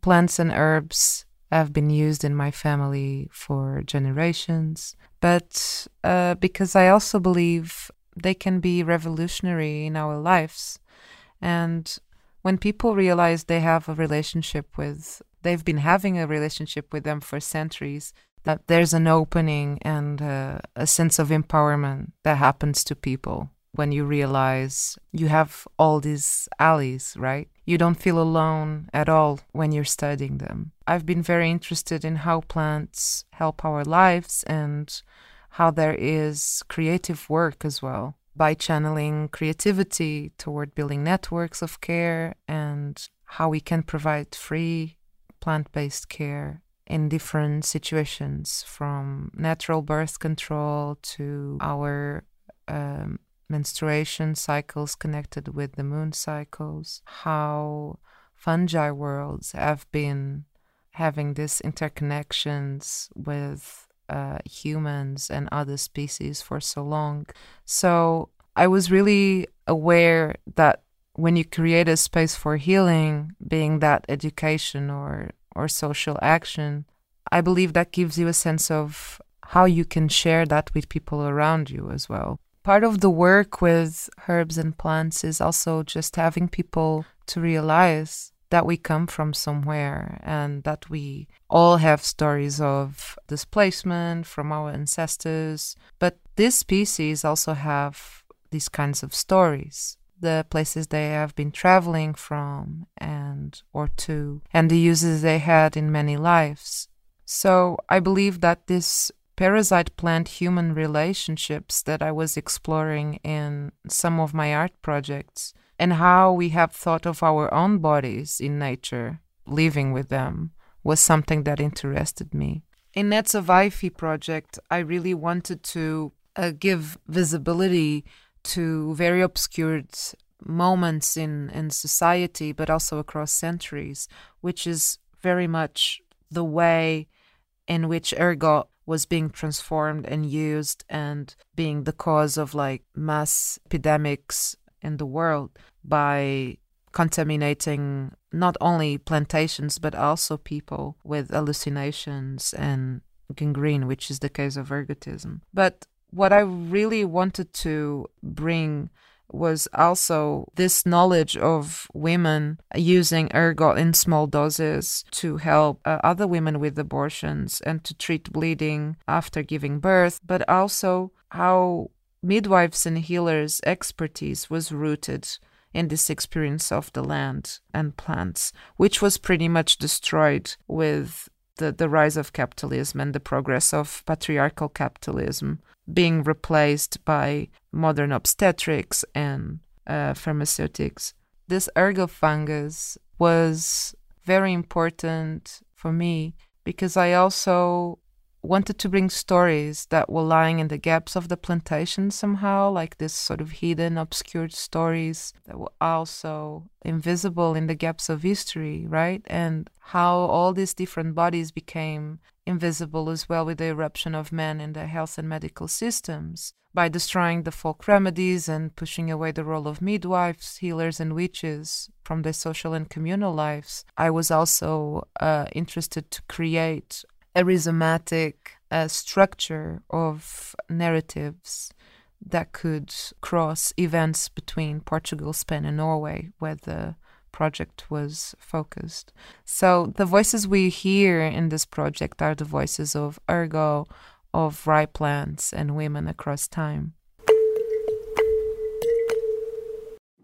Plants and herbs have been used in my family for generations, but uh, because I also believe they can be revolutionary in our lives. And when people realize they have a relationship with, they've been having a relationship with them for centuries, that there's an opening and uh, a sense of empowerment that happens to people when you realize you have all these allies, right? You don't feel alone at all when you're studying them. I've been very interested in how plants help our lives and how there is creative work as well by channeling creativity toward building networks of care and how we can provide free plant based care in different situations from natural birth control to our um, menstruation cycles connected with the moon cycles, how fungi worlds have been having these interconnections with uh, humans and other species for so long. So I was really aware that when you create a space for healing, being that education or or social action, I believe that gives you a sense of how you can share that with people around you as well. Part of the work with herbs and plants is also just having people to realize that we come from somewhere and that we all have stories of displacement from our ancestors. But these species also have these kinds of stories the places they have been traveling from and or to and the uses they had in many lives so i believe that this parasite plant human relationships that I was exploring in some of my art projects, and how we have thought of our own bodies in nature, living with them, was something that interested me. In that Ivy project, I really wanted to uh, give visibility to very obscured moments in, in society, but also across centuries, which is very much the way in which ergot was being transformed and used and being the cause of like mass epidemics in the world by contaminating not only plantations but also people with hallucinations and gangrene, which is the case of ergotism. But what I really wanted to bring was also this knowledge of women using ergot in small doses to help uh, other women with abortions and to treat bleeding after giving birth, but also how midwives and healers' expertise was rooted in this experience of the land and plants, which was pretty much destroyed with the, the rise of capitalism and the progress of patriarchal capitalism being replaced by modern obstetrics and uh, pharmaceutics. This ergot fungus was very important for me because I also wanted to bring stories that were lying in the gaps of the plantation somehow, like this sort of hidden, obscured stories that were also invisible in the gaps of history, right? And how all these different bodies became invisible as well with the eruption of men in the health and medical systems by destroying the folk remedies and pushing away the role of midwives, healers, and witches from their social and communal lives. I was also uh, interested to create a rhizomatic uh, structure of narratives that could cross events between Portugal, Spain, and Norway, where the project was focused. So the voices we hear in this project are the voices of ergot, of rye plants, and women across time.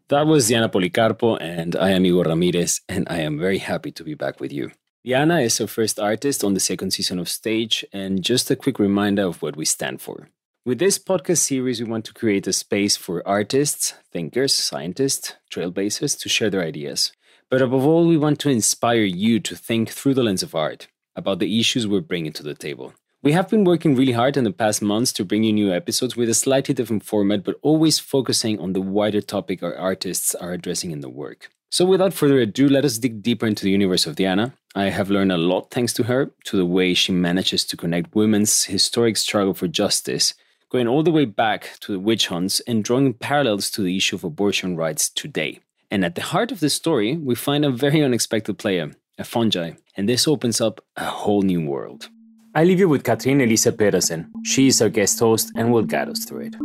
That was Diana Policarpo, and I am Igor Ramirez, and I am very happy to be back with you. Diana is our first artist on the second season of Stage, and just a quick reminder of what we stand for. With this podcast series, we want to create a space for artists, thinkers, scientists, trailblazers to share their ideas. But above all, we want to inspire you to think through the lens of art about the issues we're bringing to the table. We have been working really hard in the past months to bring you new episodes with a slightly different format, but always focusing on the wider topic our artists are addressing in the work. So, without further ado, let us dig deeper into the universe of Diana. I have learned a lot thanks to her, to the way she manages to connect women's historic struggle for justice, going all the way back to the witch hunts and drawing parallels to the issue of abortion rights today. And at the heart of the story, we find a very unexpected player, a fungi, and this opens up a whole new world. I leave you with Katrine Elise Pedersen. She is our guest host and will guide us through it.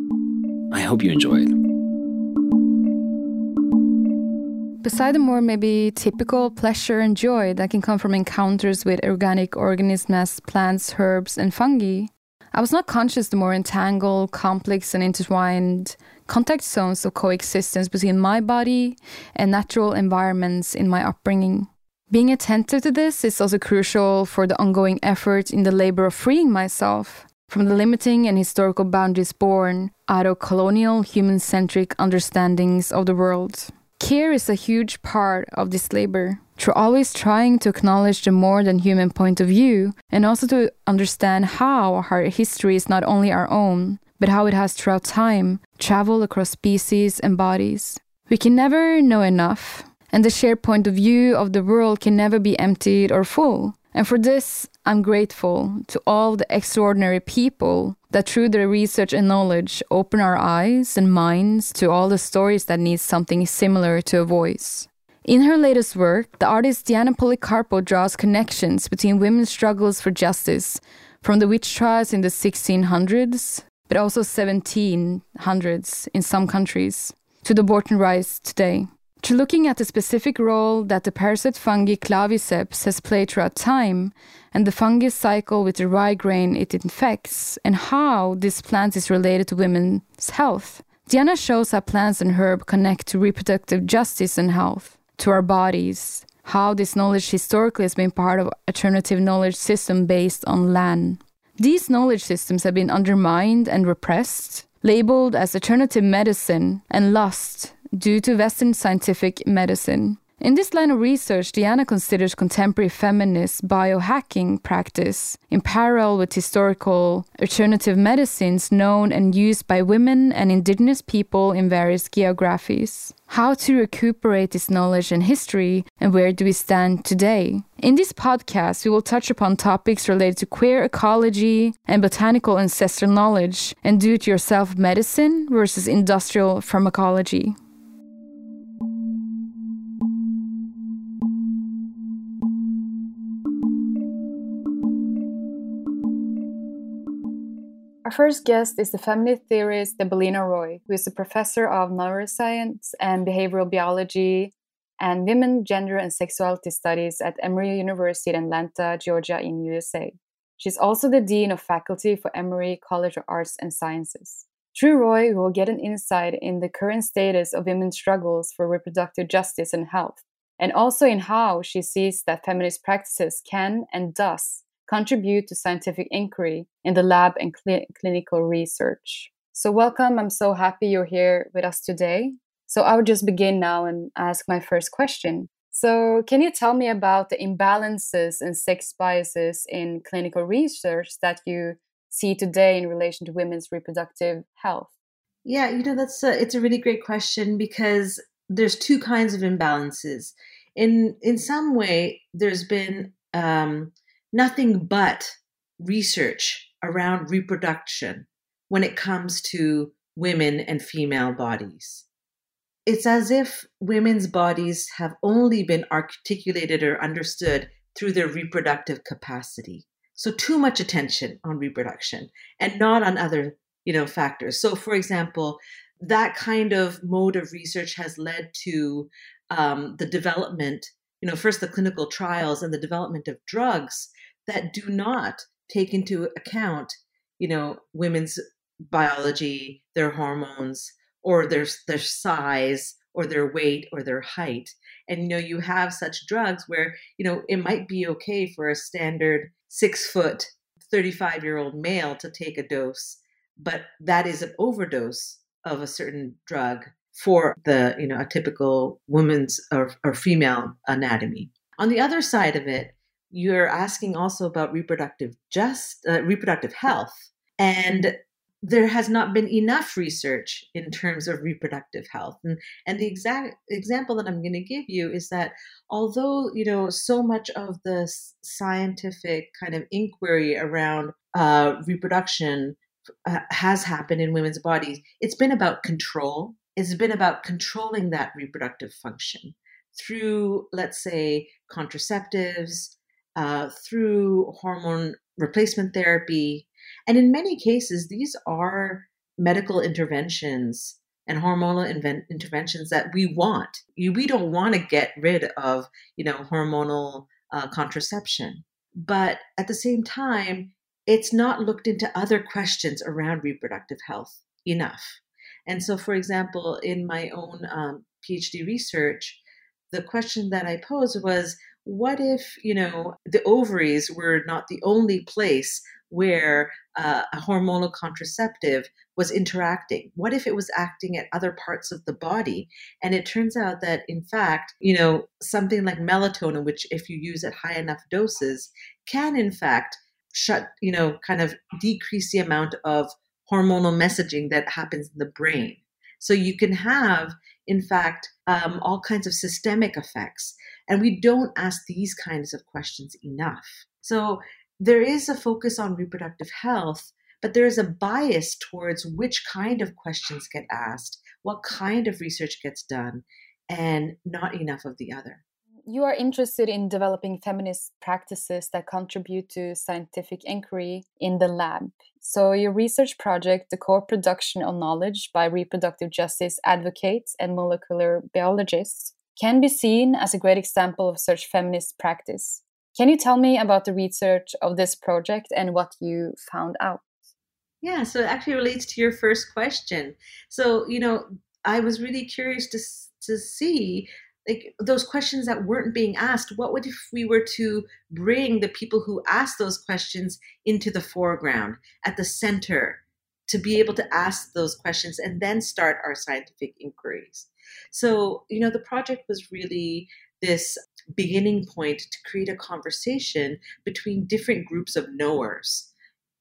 I hope you enjoy it. Beside the more maybe typical pleasure and joy that can come from encounters with organic organisms, plants, herbs, and fungi, I was not conscious the more entangled, complex, and intertwined contact zones of coexistence between my body and natural environments in my upbringing. Being attentive to this is also crucial for the ongoing effort in the labor of freeing myself from the limiting and historical boundaries born out of colonial human centric understandings of the world. Care is a huge part of this labor. Through always trying to acknowledge the more than human point of view and also to understand how our history is not only our own, but how it has throughout time traveled across species and bodies. We can never know enough, and the shared point of view of the world can never be emptied or full. And for this, I'm grateful to all the extraordinary people that through their research and knowledge open our eyes and minds to all the stories that need something similar to a voice. In her latest work, the artist Diana Policarpo draws connections between women's struggles for justice from the witch trials in the 1600s, but also 1700s in some countries, to the abortion rights today to looking at the specific role that the parasite fungi Claviceps has played throughout time and the fungus cycle with the rye grain it infects and how this plant is related to women's health. Diana shows how plants and herb connect to reproductive justice and health, to our bodies, how this knowledge historically has been part of alternative knowledge system based on land. These knowledge systems have been undermined and repressed, labeled as alternative medicine and lost due to Western scientific medicine. In this line of research, Diana considers contemporary feminist biohacking practice in parallel with historical alternative medicines known and used by women and indigenous people in various geographies. How to recuperate this knowledge and history, and where do we stand today? In this podcast, we will touch upon topics related to queer ecology and botanical ancestral knowledge, and do it yourself medicine versus industrial pharmacology. Our first guest is the feminist theorist Deboleena Roy, who is a professor of neuroscience and behavioral biology and women, gender, and sexuality studies at Emory University in Atlanta, Georgia, in USA. She's also the dean of faculty for Emory College of Arts and Sciences. Through Roy, we will get an insight in the current status of women's struggles for reproductive justice and health, and also in how she sees that feminist practices can and does contribute to scientific inquiry in the lab and cl- clinical research. So, welcome. I'm so happy you're here with us today. So, I would just begin now and ask my first question. So, can you tell me about the imbalances and sex biases in clinical research that you see today in relation to women's reproductive health? Yeah, you know that's a, it's a really great question because there's two kinds of imbalances. In in some way, there's been um, nothing but research around reproduction when it comes to women and female bodies. It's as if women's bodies have only been articulated or understood through their reproductive capacity. So too much attention on reproduction and not on other, you know, factors. So for example, that kind of mode of research has led to um, the development, you know, first the clinical trials and the development of drugs that do not take into account, you know, women's biology, their hormones, or their their size, or their weight, or their height. And you know, you have such drugs where you know it might be okay for a standard six foot, thirty five year old male to take a dose, but that is an overdose of a certain drug for the you know a typical woman's or, or female anatomy. On the other side of it, you're asking also about reproductive just uh, reproductive health. And there has not been enough research in terms of reproductive health. And and the exact example that i'm going to give you is that although you know so much of the scientific kind of inquiry around uh, reproduction uh, has happened in women's bodies it's been about control. It's been about controlling that reproductive function through, let's say, contraceptives, uh, through hormone replacement therapy. And in many cases, these are medical interventions and hormonal interventions that we want. We don't want to get rid of, you know, hormonal uh, contraception. But at the same time, it's not looked into other questions around reproductive health enough. And so, for example, in my own um, PhD research, the question that I posed was what if, you know, the ovaries were not the only place where uh, a hormonal contraceptive was interacting? What if it was acting at other parts of the body? And it turns out that, in fact, you know, something like melatonin, which if you use at high enough doses, can in fact shut, you know, kind of decrease the amount of hormonal messaging that happens in the brain. So you can have, in fact, um, all kinds of systemic effects. And we don't ask these kinds of questions enough. So there is a focus on reproductive health, but there is a bias towards which kind of questions get asked, what kind of research gets done, and not enough of the other. You are interested in developing feminist practices that contribute to scientific inquiry in the lab. So, your research project, The Co production of Knowledge by Reproductive Justice Advocates and Molecular Biologists, can be seen as a great example of such feminist practice. Can you tell me about the research of this project and what you found out? Yeah, so it actually relates to your first question. So, you know, I was really curious to to see like those questions that weren't being asked what would if we were to bring the people who ask those questions into the foreground at the center to be able to ask those questions and then start our scientific inquiries so you know the project was really this beginning point to create a conversation between different groups of knowers.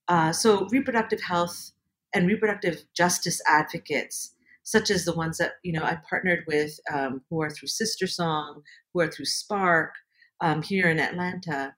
Uh, so, reproductive health and reproductive justice advocates, such as the ones that you know I partnered with, um, who are through SisterSong, who are through Spark um, here in Atlanta,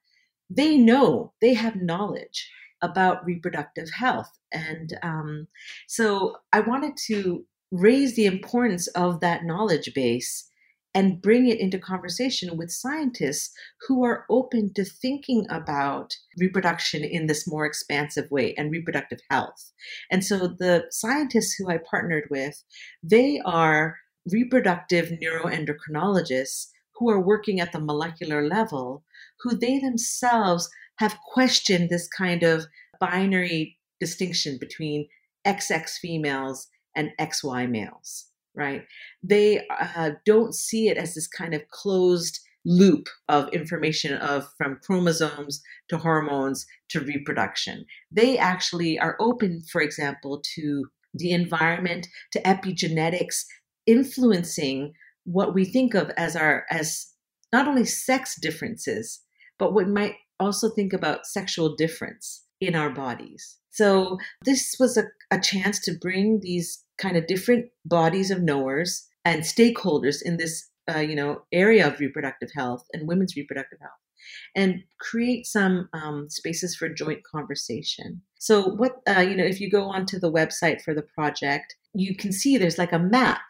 they know they have knowledge about reproductive health, and um, so I wanted to raise the importance of that knowledge base and bring it into conversation with scientists who are open to thinking about reproduction in this more expansive way and reproductive health. And so the scientists who I partnered with, they are reproductive neuroendocrinologists who are working at the molecular level, who they themselves have questioned this kind of binary distinction between XX females and XY males right? They uh, don't see it as this kind of closed loop of information of from chromosomes to hormones to reproduction. They actually are open, for example, to the environment, to epigenetics influencing what we think of as our as not only sex differences, but what might also think about sexual difference in our bodies. So this was a, a chance to bring these kind of different bodies of knowers and stakeholders in this uh, you know area of reproductive health and women's reproductive health and create some um, spaces for joint conversation. So what uh, you know if you go onto the website for the project you can see there's like a map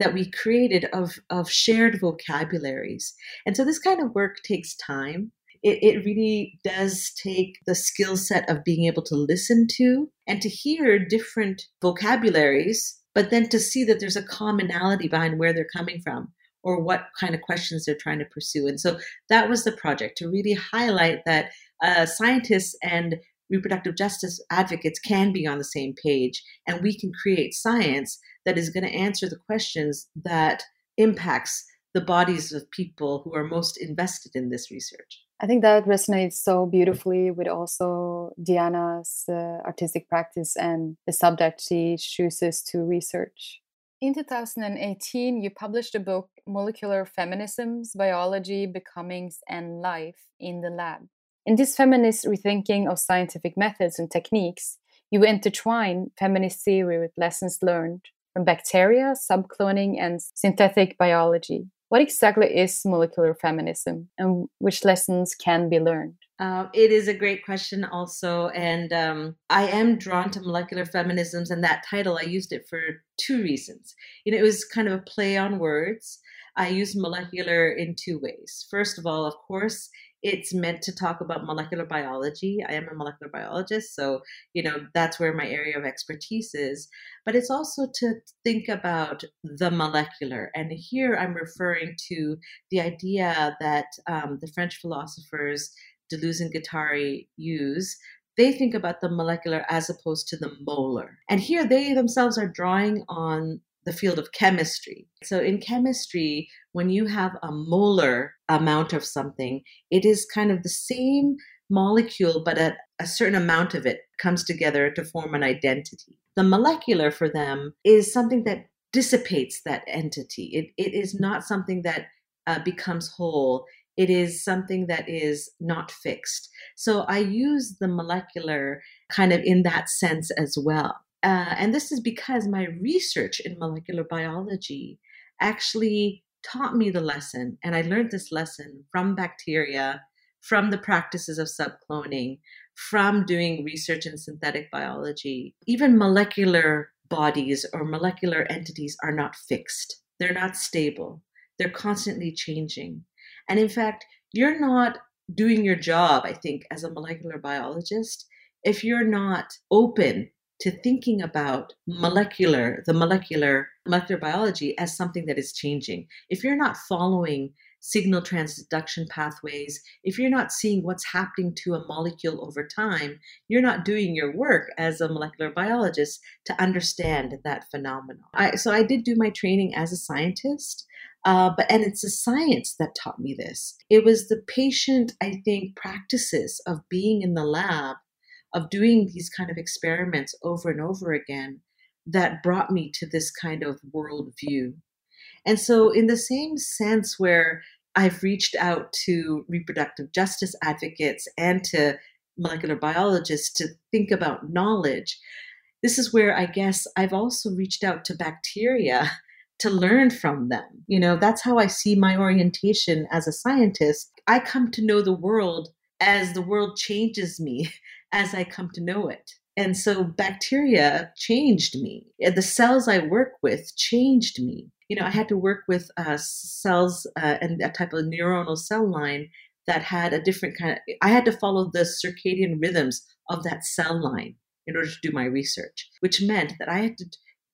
that we created of of shared vocabularies. And so this kind of work takes time it, it really does take the skill set of being able to listen to and to hear different vocabularies, but then to see that there's a commonality behind where they're coming from or what kind of questions they're trying to pursue. And so that was the project to really highlight that uh, scientists and reproductive justice advocates can be on the same page and we can create science that is going to answer the questions that impacts the bodies of people who are most invested in this research. I think that resonates so beautifully with also Diana's uh, artistic practice and the subject she chooses to research. In 2018, you published a book, Molecular Feminisms Biology, Becomings, and Life in the Lab. In this feminist rethinking of scientific methods and techniques, you intertwine feminist theory with lessons learned from bacteria, subcloning, and synthetic biology. What exactly is molecular feminism and which lessons can be learned? Uh, it is a great question, also. And um, I am drawn to molecular feminisms, and that title, I used it for two reasons. You know, it was kind of a play on words. I used molecular in two ways. First of all, of course, it's meant to talk about molecular biology. I am a molecular biologist, so you know that's where my area of expertise is. But it's also to think about the molecular, and here I'm referring to the idea that um, the French philosophers Deleuze and Guattari use. They think about the molecular as opposed to the molar. And here they themselves are drawing on the field of chemistry. So, in chemistry, when you have a molar amount of something, it is kind of the same molecule, but a, a certain amount of it comes together to form an identity. The molecular for them is something that dissipates that entity, it, it is not something that uh, becomes whole. It is something that is not fixed. So I use the molecular kind of in that sense as well. Uh, and this is because my research in molecular biology actually taught me the lesson. And I learned this lesson from bacteria, from the practices of subcloning, from doing research in synthetic biology. Even molecular bodies or molecular entities are not fixed, they're not stable, they're constantly changing. And in fact, you're not doing your job, I think, as a molecular biologist if you're not open to thinking about molecular, the molecular, molecular biology as something that is changing. If you're not following signal transduction pathways, if you're not seeing what's happening to a molecule over time, you're not doing your work as a molecular biologist to understand that phenomenon. I, so I did do my training as a scientist. Uh, but and it's the science that taught me this. It was the patient, I think, practices of being in the lab of doing these kind of experiments over and over again that brought me to this kind of worldview. And so, in the same sense, where I've reached out to reproductive justice advocates and to molecular biologists to think about knowledge, this is where I guess I've also reached out to bacteria to learn from them. You know, that's how I see my orientation as a scientist. I come to know the world as the world changes me as I come to know it. And so bacteria changed me. The cells I work with changed me. You know, I had to work with uh, cells uh, and a type of neuronal cell line that had a different kind of, I had to follow the circadian rhythms of that cell line in order to do my research, which meant that I had to,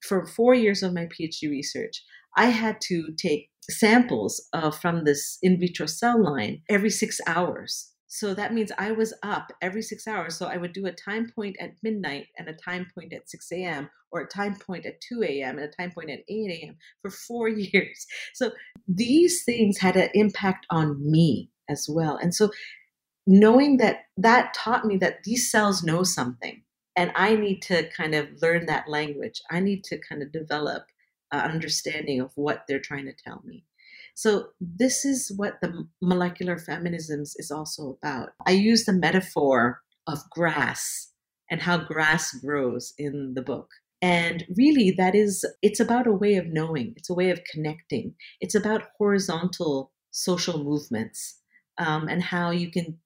for four years of my PhD research, I had to take samples uh, from this in vitro cell line every six hours so that means I was up every six hours. So I would do a time point at midnight and a time point at 6 a.m. or a time point at 2 a.m. and a time point at 8 a.m. for four years. So these things had an impact on me as well. And so knowing that that taught me that these cells know something and I need to kind of learn that language. I need to kind of develop an understanding of what they're trying to tell me. So, this is what the molecular feminisms is also about. I use the metaphor of grass and how grass grows in the book. And really, that is, it's about a way of knowing, it's a way of connecting, it's about horizontal social movements um, and how you can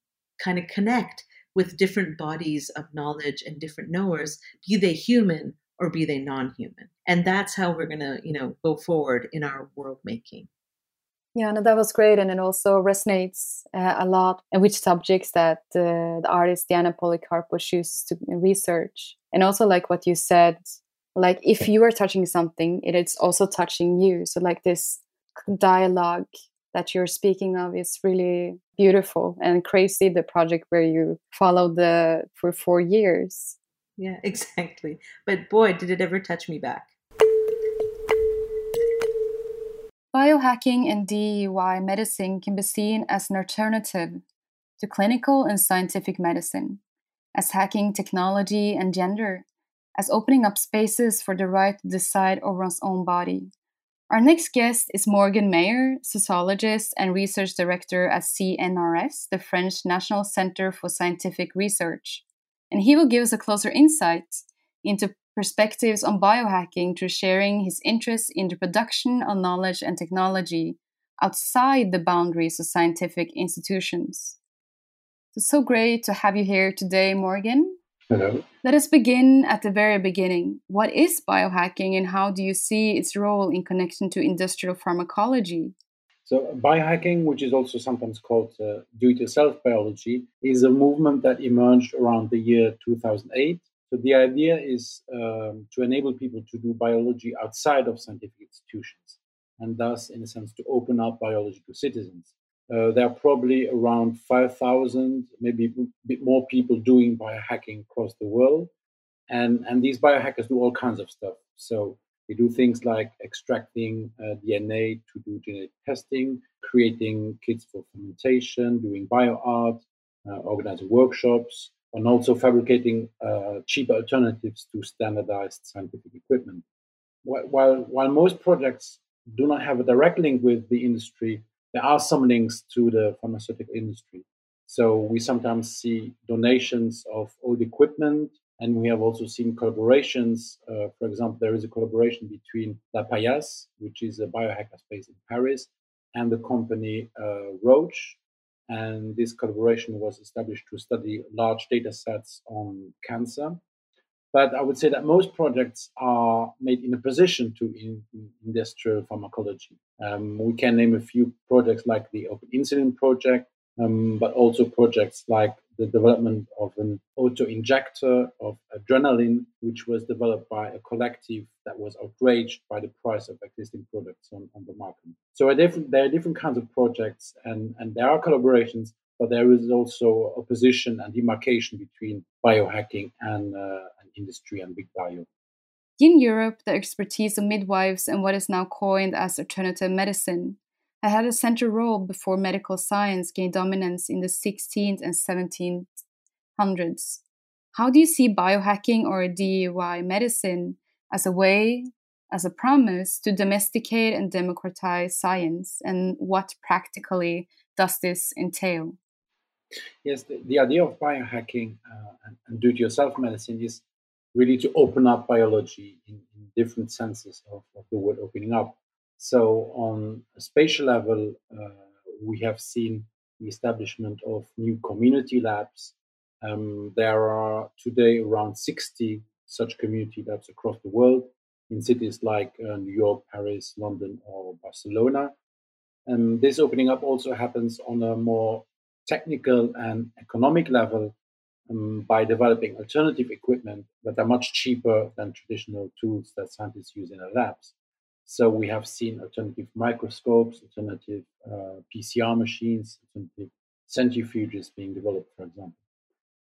kind of connect with different bodies of knowledge and different knowers, be they human or be they non-human. And that's how we're going to, you know, go forward in our world making. Yeah, no, that was great, and it also resonates uh, a lot with subjects that uh, the artist Diana Policarpo chooses to research, and also like what you said, like if you are touching something, it is also touching you. So like this dialogue that you're speaking of is really beautiful and crazy. The project where you followed the for four years. Yeah, exactly. But boy, did it ever touch me back. Biohacking and DIY medicine can be seen as an alternative to clinical and scientific medicine, as hacking technology and gender, as opening up spaces for the right to decide over one's own body. Our next guest is Morgan Meyer, sociologist and research director at CNRS, the French National Center for Scientific Research. And he will give us a closer insight into perspectives on biohacking through sharing his interest in the production of knowledge and technology outside the boundaries of scientific institutions. It's so great to have you here today, Morgan. Hello. Let us begin at the very beginning. What is biohacking and how do you see its role in connection to industrial pharmacology? So, biohacking, which is also sometimes called uh, do it yourself biology, is a movement that emerged around the year 2008. So, the idea is um, to enable people to do biology outside of scientific institutions and thus, in a sense, to open up biology to citizens. Uh, there are probably around 5,000, maybe a bit more people doing biohacking across the world. And, and these biohackers do all kinds of stuff. So they do things like extracting uh, DNA to do genetic testing, creating kits for fermentation, doing bioart, uh, organizing workshops, and also fabricating uh, cheaper alternatives to standardized scientific equipment. While, while most projects do not have a direct link with the industry, there are some links to the pharmaceutical industry. So we sometimes see donations of old equipment, and we have also seen collaborations. Uh, for example, there is a collaboration between La Paillasse, which is a biohacker space in Paris, and the company uh, Roche. And this collaboration was established to study large data sets on cancer. But I would say that most projects are made in a position to in, in industrial pharmacology. Um, we can name a few projects like the Open Insulin Project, um, but also projects like the development of an auto injector of adrenaline, which was developed by a collective that was outraged by the price of existing products on, on the market. So different, there are different kinds of projects, and, and there are collaborations, but there is also opposition and demarcation between biohacking and, uh, and industry and big bio. In Europe, the expertise of midwives and what is now coined as alternative medicine had had a central role before medical science gained dominance in the 16th and 1700s. How do you see biohacking or DIY medicine as a way, as a promise to domesticate and democratize science, and what practically does this entail? Yes, the, the idea of biohacking uh, and, and do it yourself medicine is really to open up biology in, in different senses of, of, the word opening up. So, on a spatial level, uh, we have seen the establishment of new community labs. Um, there are today around 60 such community labs across the world in cities like uh, New York, Paris, London, or Barcelona. And this opening up also happens on a more technical and economic level um, by developing alternative equipment that are much cheaper than traditional tools that scientists use in their labs. So we have seen alternative microscopes, alternative uh, PCR machines, alternative centrifuges being developed, for example.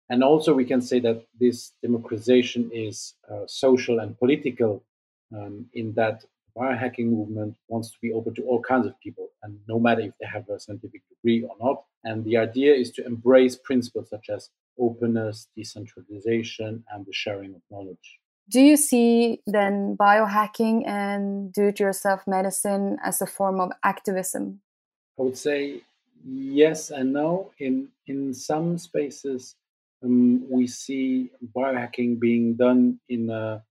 And also, we can say that this democratization is uh, social and political um, in that biohacking movement wants to be open to all kinds of people, and no matter if they have a scientific degree or not. And the idea is to embrace principles such as openness, decentralization, and the sharing of knowledge. Do you see then biohacking and do it yourself medicine as a form of activism? I would say yes and no. In, in some spaces, um, we see biohacking being done in a,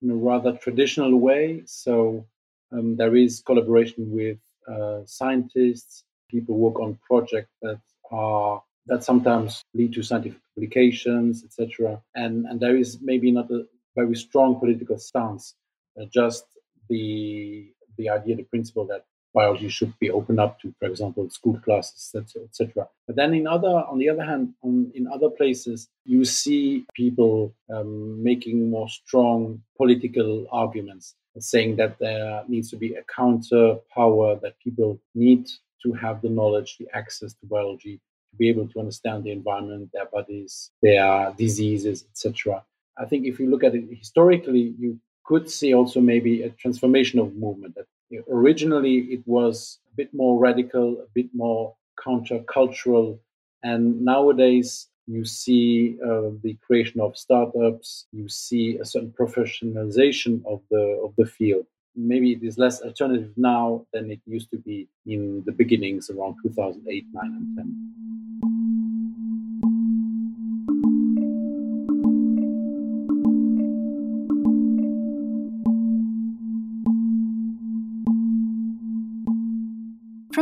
in a rather traditional way. So um, there is collaboration with uh, scientists, people work on projects that are that sometimes lead to scientific publications, etc. And and there is maybe not a very strong political stance, uh, just the the idea, the principle that biology should be opened up to, for example, school classes, etc. But then, in other, on the other hand, on, in other places, you see people um, making more strong political arguments, saying that there needs to be a counter power, that people need to have the knowledge, the access to biology to be able to understand the environment, their bodies, their diseases, etc. I think if you look at it historically, you could see also maybe a transformation of movement. That originally it was a bit more radical, a bit more countercultural, and nowadays you see uh, the creation of startups. You see a certain professionalization of the of the field. Maybe it is less alternative now than it used to be in the beginnings around 2008, 9, and 10.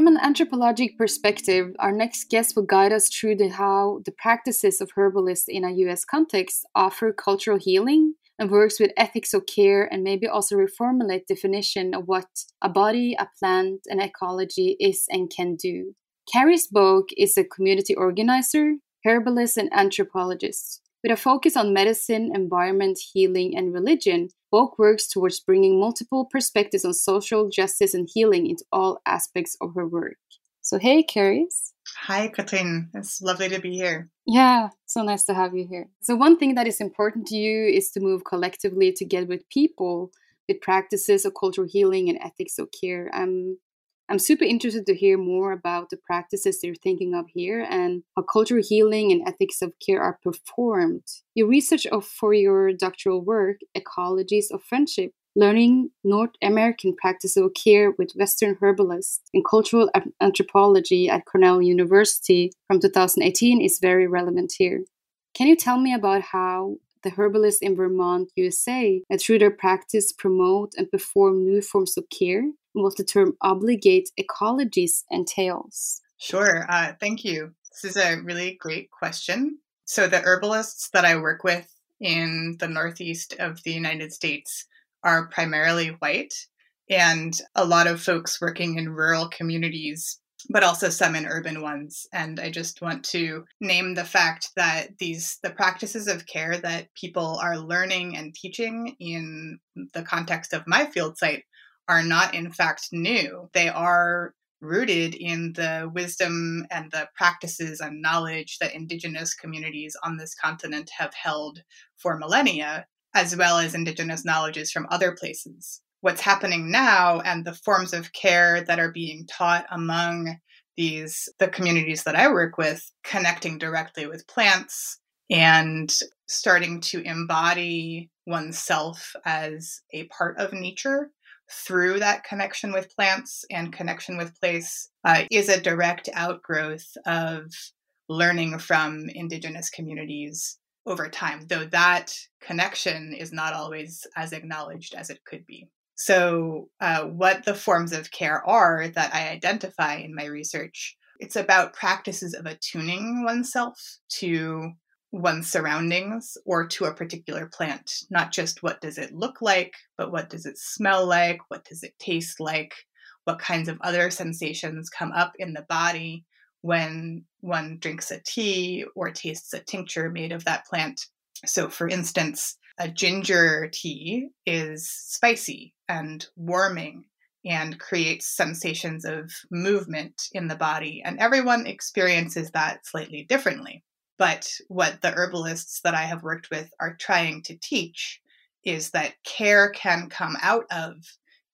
From an anthropologic perspective, our next guest will guide us through the, how the practices of herbalists in a US context offer cultural healing and works with ethics of care and maybe also reformulate definition of what a body, a plant, an ecology is and can do. Charis Boke is a community organizer, herbalist, and anthropologist. With a focus on medicine, environment, healing, and religion, Boke works towards bringing multiple perspectives on social justice and healing into all aspects of her work. So, hey, Charis. Hi, Katrine. It's lovely to be here. Yeah, so nice to have you here. So, one thing that is important to you is to move collectively together with people with practices of cultural healing and ethics of care. I'm I'm super interested to hear more about the practices you're thinking of here and how cultural healing and ethics of care are performed. Your research of, for your doctoral work, Ecologies of Friendship, learning North American practice of care with Western herbalists in cultural anthropology at Cornell University from 2018 is very relevant here. Can you tell me about how the herbalists in Vermont, USA, and through their practice promote and perform new forms of care what the term obligate ecologies entails. Sure. Uh, thank you. This is a really great question. So, the herbalists that I work with in the Northeast of the United States are primarily white, and a lot of folks working in rural communities, but also some in urban ones. And I just want to name the fact that these the practices of care that people are learning and teaching in the context of my field site are not in fact new. They are rooted in the wisdom and the practices and knowledge that indigenous communities on this continent have held for millennia, as well as indigenous knowledges from other places. What's happening now and the forms of care that are being taught among these the communities that I work with connecting directly with plants and starting to embody oneself as a part of nature through that connection with plants and connection with place uh, is a direct outgrowth of learning from indigenous communities over time, though that connection is not always as acknowledged as it could be. So, uh, what the forms of care are that I identify in my research, it's about practices of attuning oneself to one's surroundings or to a particular plant. Not just what does it look like, but what does it smell like? What does it taste like? What kinds of other sensations come up in the body when one drinks a tea or tastes a tincture made of that plant? So, for instance, a ginger tea is spicy and warming and creates sensations of movement in the body. And everyone experiences that slightly differently. But what the herbalists that I have worked with are trying to teach is that care can come out of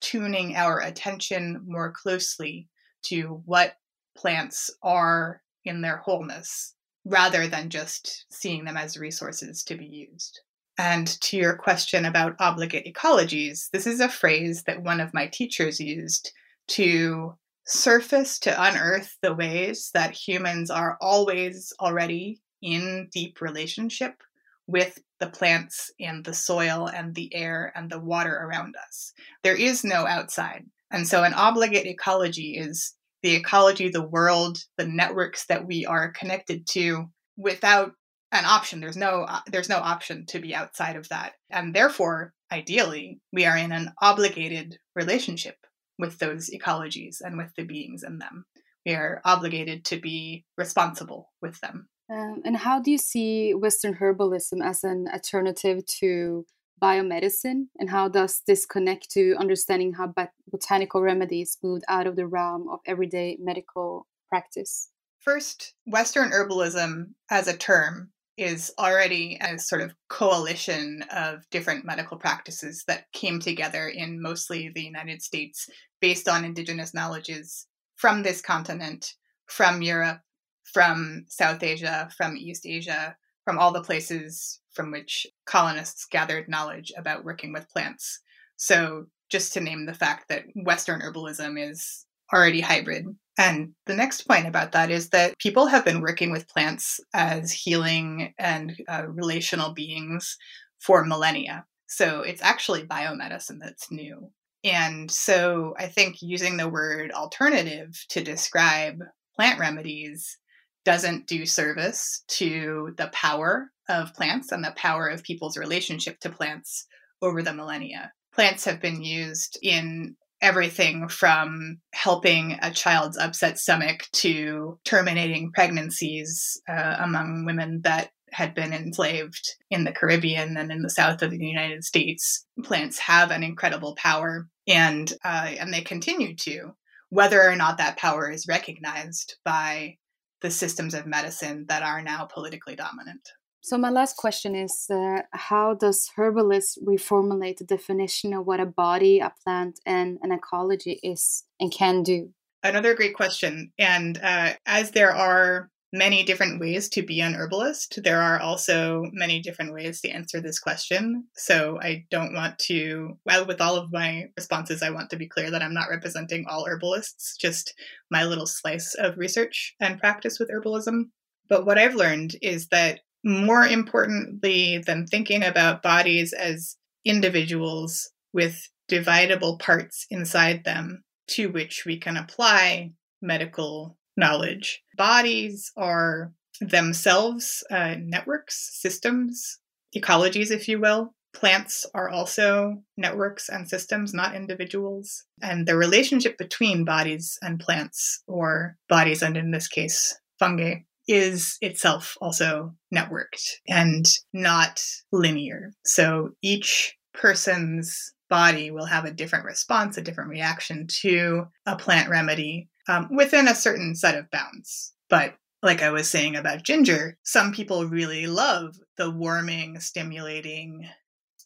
tuning our attention more closely to what plants are in their wholeness rather than just seeing them as resources to be used. And to your question about obligate ecologies, this is a phrase that one of my teachers used to surface to unearth the ways that humans are always already in deep relationship with the plants and the soil and the air and the water around us. There is no outside. And so, an obligate ecology is the ecology, the world, the networks that we are connected to without an option. There's no uh, there's no option to be outside of that. And therefore, ideally, we are in an obligated relationship with those ecologies and with the beings in them. We are obligated to be responsible with them. Um, and how do you see Western herbalism as an alternative to biomedicine? And how does this connect to understanding how bot- botanical remedies moved out of the realm of everyday medical practice? First, Western herbalism as a term is already a sort of coalition of different medical practices that came together in mostly the United States based on indigenous knowledges from this continent, from Europe, from South Asia, from East Asia, from all the places from which colonists gathered knowledge about working with plants. So, just to name the fact that Western herbalism is already hybrid. And the next point about that is that people have been working with plants as healing and uh, relational beings for millennia. So, it's actually biomedicine that's new. And so I think using the word alternative to describe plant remedies doesn't do service to the power of plants and the power of people's relationship to plants over the millennia. Plants have been used in everything from helping a child's upset stomach to terminating pregnancies uh, among women that had been enslaved in the Caribbean and in the south of the United States. Plants have an incredible power, and uh, and they continue to, whether or not that power is recognized by the systems of medicine that are now politically dominant. So my last question is: uh, How does herbalists reformulate the definition of what a body, a plant, and an ecology is and can do? Another great question. And uh, as there are many different ways to be an herbalist. There are also many different ways to answer this question. So I don't want to, well, with all of my responses, I want to be clear that I'm not representing all herbalists, just my little slice of research and practice with herbalism. But what I've learned is that more importantly than thinking about bodies as individuals with dividable parts inside them to which we can apply medical knowledge. Bodies are themselves uh, networks, systems, ecologies, if you will. Plants are also networks and systems, not individuals. And the relationship between bodies and plants, or bodies and in this case, fungi, is itself also networked and not linear. So each person's body will have a different response, a different reaction to a plant remedy um, within a certain set of bounds. But like I was saying about ginger, some people really love the warming, stimulating,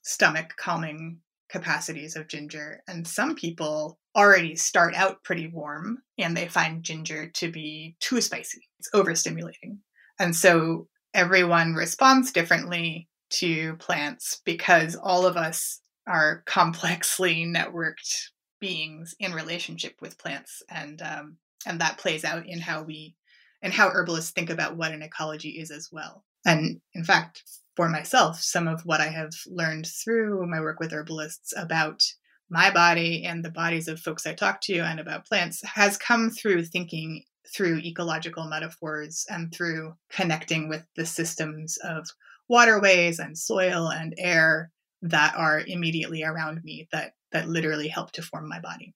stomach calming capacities of ginger. And some people already start out pretty warm and they find ginger to be too spicy. It's overstimulating. And so everyone responds differently to plants because all of us are complexly networked beings in relationship with plants and um, and that plays out in how we and how herbalists think about what an ecology is as well and in fact for myself some of what i have learned through my work with herbalists about my body and the bodies of folks i talk to and about plants has come through thinking through ecological metaphors and through connecting with the systems of waterways and soil and air that are immediately around me that that literally help to form my body.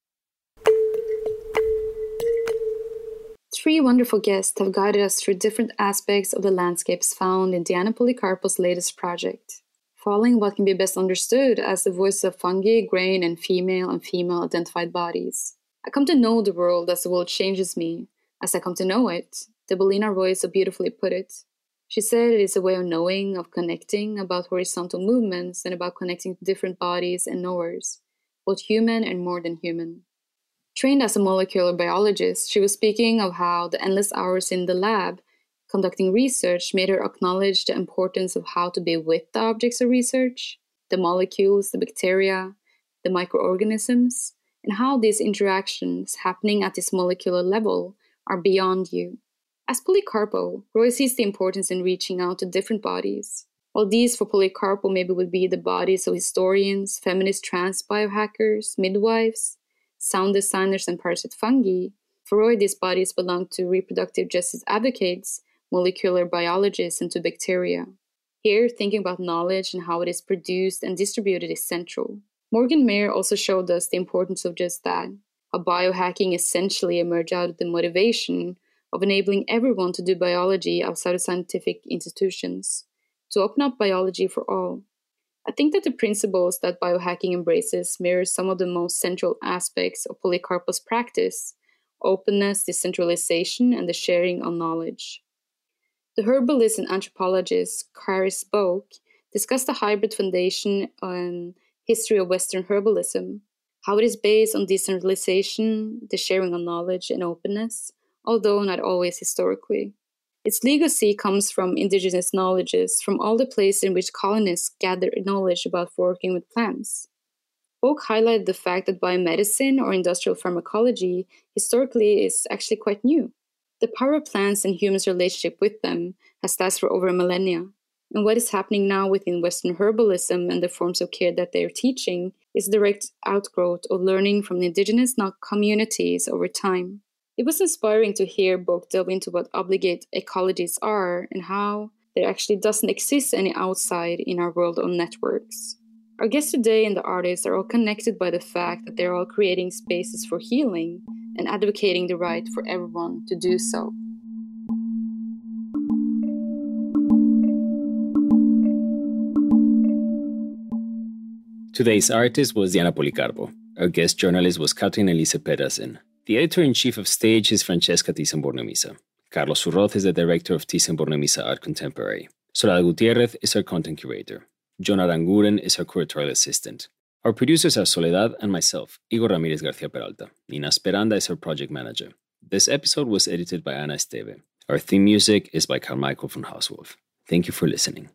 Three wonderful guests have guided us through different aspects of the landscapes found in Diana Policarpo's latest project, following what can be best understood as the voice of fungi, grain, and female and female identified bodies. I come to know the world as the world changes me, as I come to know it. Deboleena Roy so beautifully put it. She said it is a way of knowing, of connecting, about horizontal movements, and about connecting to different bodies and knowers both human and more than human. Trained as a molecular biologist, she was speaking of how the endless hours in the lab conducting research made her acknowledge the importance of how to be with the objects of research, the molecules, the bacteria, the microorganisms, and how these interactions happening at this molecular level are beyond you. As Policarpo, Roy sees the importance in reaching out to different bodies, while these for Policarpo maybe would be the bodies of historians, feminist trans biohackers, midwives, sound designers, and parasite fungi, for Roy these bodies belong to reproductive justice advocates, molecular biologists, and to bacteria. Here, thinking about knowledge and how it is produced and distributed is central. Morgan Meyer also showed us the importance of just that. How biohacking essentially emerged out of the motivation of enabling everyone to do biology outside of scientific institutions to open up biology for all. I think that the principles that biohacking embraces mirror some of the most central aspects of Policarpo's practice openness, decentralization, and the sharing of knowledge. The herbalist and anthropologist Charis Boke discussed the hybrid foundation on history of Western herbalism, how it is based on decentralization, the sharing of knowledge, and openness, although not always historically. Its legacy comes from indigenous knowledges from all the places in which colonists gathered knowledge about working with plants. Boke highlighted the fact that biomedicine or industrial pharmacology historically is actually quite new. The power of plants and humans' relationship with them has lasted for over a millennia. And what is happening now within Western herbalism and the forms of care that they're teaching is direct outgrowth of learning from the indigenous communities over time. It was inspiring to hear Boke delve into what obligate ecologies are and how there actually doesn't exist any outside in our world of networks. Our guests today and the artists are all connected by the fact that they're all creating spaces for healing and advocating the right for everyone to do so. Today's artist was Diana Policarpo. Our guest journalist was Katrine Elise Pedersen. The editor in chief of Stage is Francesca Thyssen-Bornemisza. Carlos Urroz is the director of Thyssen-Bornemisza Art Contemporary. Soledad Gutierrez is our content curator. John Aranguren is our curatorial assistant. Our producers are Soledad and myself, Igor Ramirez Garcia Peralta. Nina Speranda is our project manager. This episode was edited by Ana Esteve. Our theme music is by Carl Michael von Hausswolff. Thank you for listening.